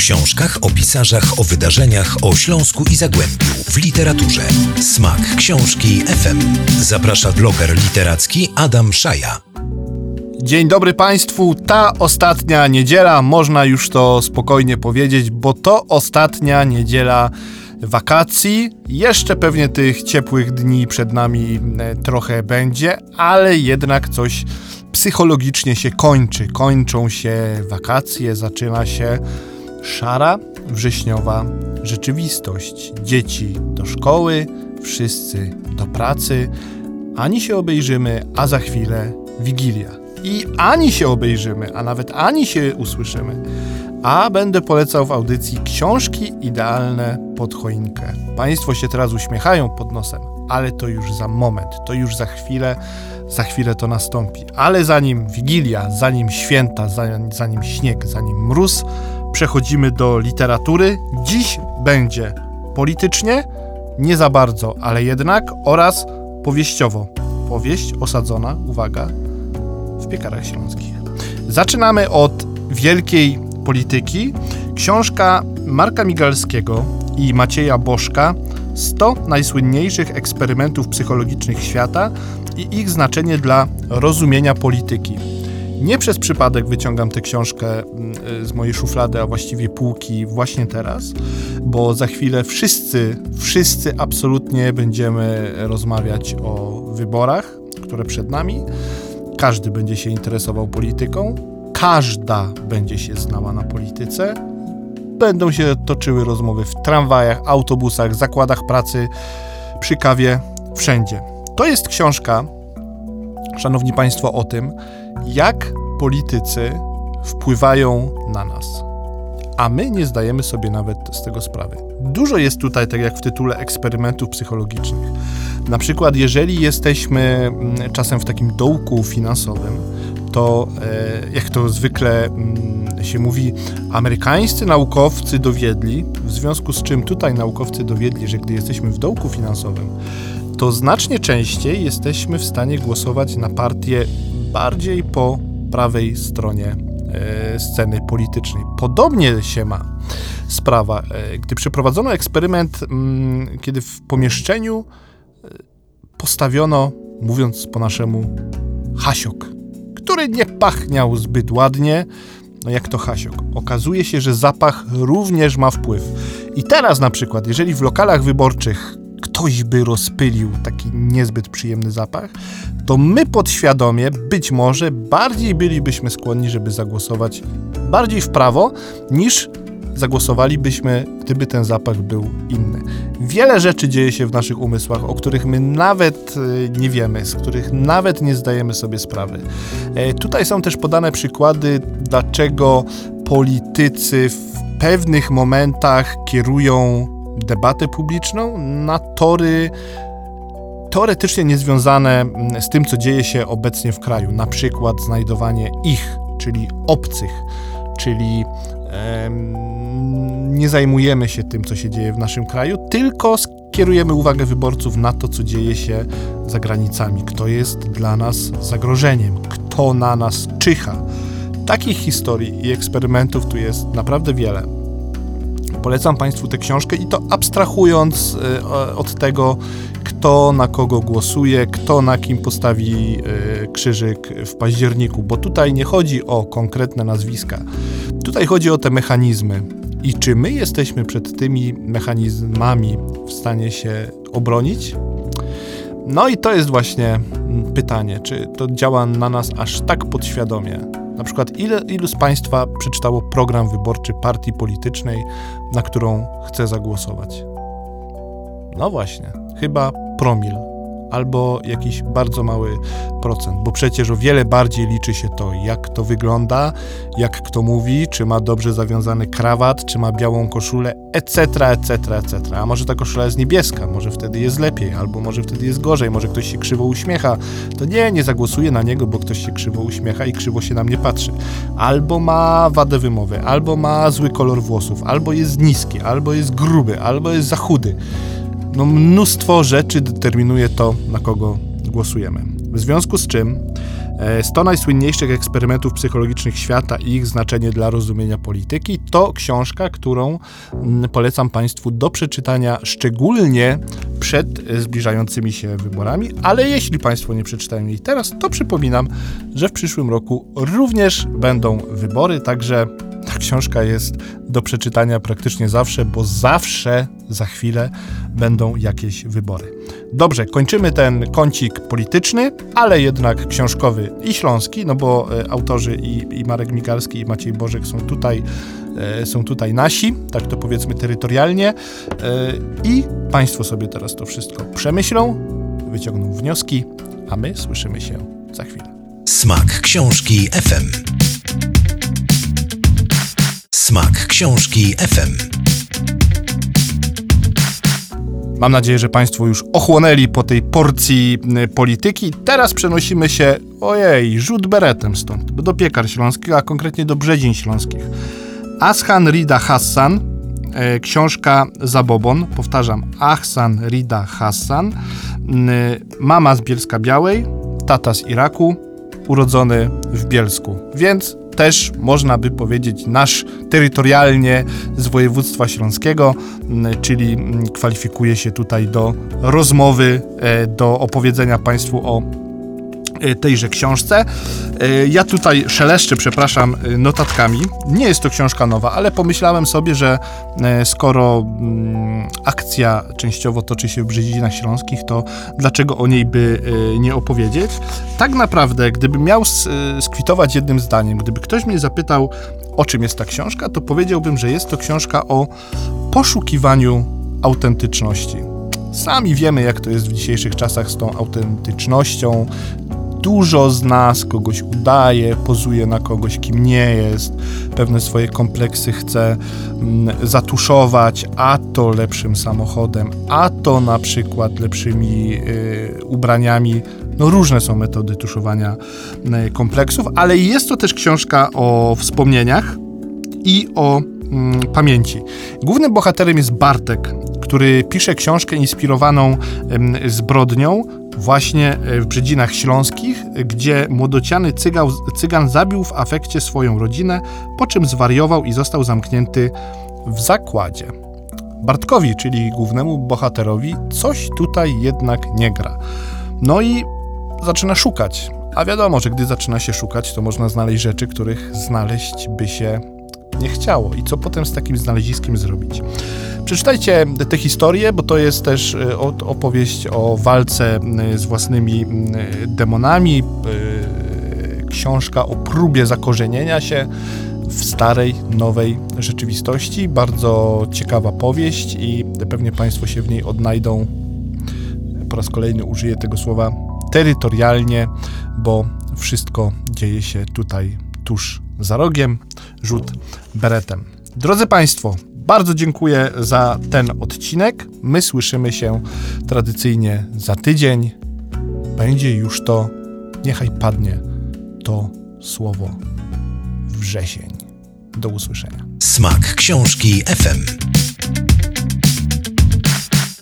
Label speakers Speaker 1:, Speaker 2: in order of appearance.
Speaker 1: książkach, o pisarzach, o wydarzeniach, o Śląsku i Zagłębiu, w literaturze. Smak książki FM. Zaprasza bloger literacki Adam Szaja.
Speaker 2: Dzień dobry Państwu. Ta ostatnia niedziela, można już to spokojnie powiedzieć, bo to ostatnia niedziela wakacji. Jeszcze pewnie tych ciepłych dni przed nami e, trochę będzie, ale jednak coś psychologicznie się kończy. Kończą się wakacje, zaczyna się szara, wrześniowa rzeczywistość. Dzieci do szkoły, wszyscy do pracy, ani się obejrzymy, a za chwilę Wigilia. I ani się obejrzymy, a nawet ani się usłyszymy, a będę polecał w audycji książki idealne pod choinkę. Państwo się teraz uśmiechają pod nosem, ale to już za moment, to już za chwilę, za chwilę to nastąpi. Ale zanim Wigilia, zanim święta, zanim, zanim śnieg, zanim mróz, przechodzimy do literatury. Dziś będzie politycznie, nie za bardzo, ale jednak, oraz powieściowo. Powieść osadzona, uwaga, w piekarach śląskich. Zaczynamy od wielkiej polityki. Książka Marka Migalskiego i Macieja Bożka 100 najsłynniejszych eksperymentów psychologicznych świata i ich znaczenie dla rozumienia polityki. Nie przez przypadek wyciągam tę książkę mm, z mojej szuflady, a właściwie półki właśnie teraz, bo za chwilę wszyscy, wszyscy absolutnie będziemy rozmawiać o wyborach, które przed nami. Każdy będzie się interesował polityką, każda będzie się znała na polityce. Będą się toczyły rozmowy w tramwajach, autobusach, zakładach pracy, przy kawie, wszędzie. To jest książka, szanowni państwo, o tym, jak politycy wpływają na nas. A my nie zdajemy sobie nawet z tego sprawy. Dużo jest tutaj, tak jak w tytule, eksperymentów psychologicznych. Na przykład, jeżeli jesteśmy mm, czasem w takim dołku finansowym, to e, jak to zwykle mm, się mówi, amerykańscy naukowcy dowiedli, w związku z czym tutaj naukowcy dowiedli, że gdy jesteśmy w dołku finansowym, to znacznie częściej jesteśmy w stanie głosować na partię bardziej po prawej stronie e, sceny politycznej. Podobnie się ma sprawa. E, gdy przeprowadzono eksperyment, mm, kiedy w pomieszczeniu postawiono, mówiąc po naszemu, hasiok który nie pachniał zbyt ładnie. No jak to Hasiok. Okazuje się, że zapach również ma wpływ. I teraz na przykład, jeżeli w lokalach wyborczych ktoś by rozpylił taki niezbyt przyjemny zapach, to my podświadomie być może bardziej bylibyśmy skłonni, żeby zagłosować bardziej w prawo niż zagłosowalibyśmy, gdyby ten zapach był inny. Wiele rzeczy dzieje się w naszych umysłach, o których my nawet e, nie wiemy, z których nawet nie zdajemy sobie sprawy. E, tutaj są też podane przykłady, dlaczego politycy w pewnych momentach kierują debatę publiczną na tory teoretycznie niezwiązane mm, z tym, co dzieje się obecnie w kraju. Na przykład znajdowanie ich, czyli obcych, czyli nie zajmujemy się tym, co się dzieje w naszym kraju, tylko skierujemy uwagę wyborców na to, co dzieje się za granicami, kto jest dla nas zagrożeniem, kto na nas czyha. Takich historii i eksperymentów tu jest naprawdę wiele. Polecam Państwu tę książkę i to abstrahując e, od tego, kto na kogo głosuje, kto na kim postawi e, krzyżyk w październiku, bo tutaj nie chodzi o konkretne nazwiska. Tutaj chodzi o te mechanizmy. I czy my jesteśmy przed tymi mechanizmami w stanie się obronić? No i to jest właśnie pytanie, czy to działa na nas aż tak podświadomie. Na przykład, ile, ilu z Państwa przeczytało program wyborczy partii politycznej, na którą chce zagłosować? No właśnie, chyba promil albo jakiś bardzo mały procent, bo przecież o wiele bardziej liczy się to, jak to wygląda, jak kto mówi, czy ma dobrze zawiązany krawat, czy ma białą koszulę, etc., etc., etc. A może ta koszula jest niebieska, może wtedy jest lepiej, albo może wtedy jest gorzej, może ktoś się krzywo uśmiecha, to nie, nie zagłosuję na niego, bo ktoś się krzywo uśmiecha i krzywo się na mnie patrzy. Albo ma wadę wymowy, albo ma zły kolor włosów, albo jest niski, albo jest gruby, albo jest za chudy no, mnóstwo rzeczy determinuje to, na kogo głosujemy. W związku z czym 100 najsłynniejszych eksperymentów psychologicznych świata i ich znaczenie dla rozumienia polityki to książka, którą mm, polecam Państwu do przeczytania, szczególnie przed zbliżającymi się wyborami. Ale jeśli Państwo nie przeczytają jej teraz, to przypominam, że w przyszłym roku również będą wybory, także ta książka jest do przeczytania praktycznie zawsze, bo zawsze za chwilę będą jakieś wybory. Dobrze, kończymy ten kącik polityczny, ale jednak książkowy i śląski, no bo e, autorzy i, i Marek Mikalski i Maciej Bożek są tutaj, e, są tutaj nasi, tak to powiedzmy terytorialnie e, i Państwo sobie teraz to wszystko przemyślą, wyciągną wnioski, a my słyszymy się za chwilę.
Speaker 1: Smak książki FM. Smak książki FM.
Speaker 2: Mam nadzieję, że Państwo już ochłonęli po tej porcji y, polityki. Teraz przenosimy się, ojej, rzut beretem stąd, do piekar śląskich, a konkretnie do brzezin śląskich. Ashan Rida Hassan, e, książka Zabobon, powtarzam, Ahsan Rida Hassan, y, mama z Bielska Białej, tata z Iraku, urodzony w Bielsku. Więc też można by powiedzieć nasz terytorialnie z województwa śląskiego, czyli kwalifikuje się tutaj do rozmowy, e, do opowiedzenia Państwu o tejże książce. E, ja tutaj szeleszczę, przepraszam, notatkami. Nie jest to książka nowa, ale pomyślałem sobie, że skoro mm, akcja częściowo toczy się w Brzezinach Śląskich, to dlaczego o niej by nie opowiedzieć? Tak naprawdę, gdybym miał skwitować jednym zdaniem, gdyby ktoś mnie zapytał, o czym jest ta książka, to powiedziałbym, że jest to książka o poszukiwaniu autentyczności. Sami wiemy, jak to jest w dzisiejszych czasach z tą autentycznością. Dużo z nas kogoś udaje, pozuje na kogoś, kim nie jest, pewne swoje kompleksy chce mm, zatuszować, a to lepszym samochodem, a to na przykład lepszymi y, ubraniami. No różne są metody tuszowania y, kompleksów, ale jest to też książka o wspomnieniach i o mm, pamięci. Głównym bohaterem jest Bartek, który pisze książkę inspirowaną zbrodnią właśnie e, w Brzedzinach Śląskich, gdzie młodociany cygał, cygan zabił w afekcie swoją rodzinę, po czym zwariował i został zamknięty w zakładzie. Bartkowi, czyli głównemu bohaterowi, coś tutaj jednak nie gra. No i zaczyna szukać. A wiadomo, że gdy zaczyna się szukać, to można znaleźć rzeczy, których znaleźć by się nie chciało. I co potem z takim znaleziskiem zrobić? Przeczytajcie tę historię, bo to jest też e, opowieść o walce z własnymi demonami, e, książka o próbie zakorzenienia się w starej, nowej rzeczywistości. Bardzo ciekawa powieść i pewnie Państwo się w niej odnajdą. Po raz kolejny użyję tego słowa terytorialnie, bo wszystko dzieje się tutaj tuż za rogiem, rzut beretem. Drodzy Państwo, bardzo dziękuję za ten odcinek. My słyszymy się tradycyjnie za tydzień. Będzie już to, niechaj padnie to słowo wrzesień. Do usłyszenia.
Speaker 1: Smak książki FM.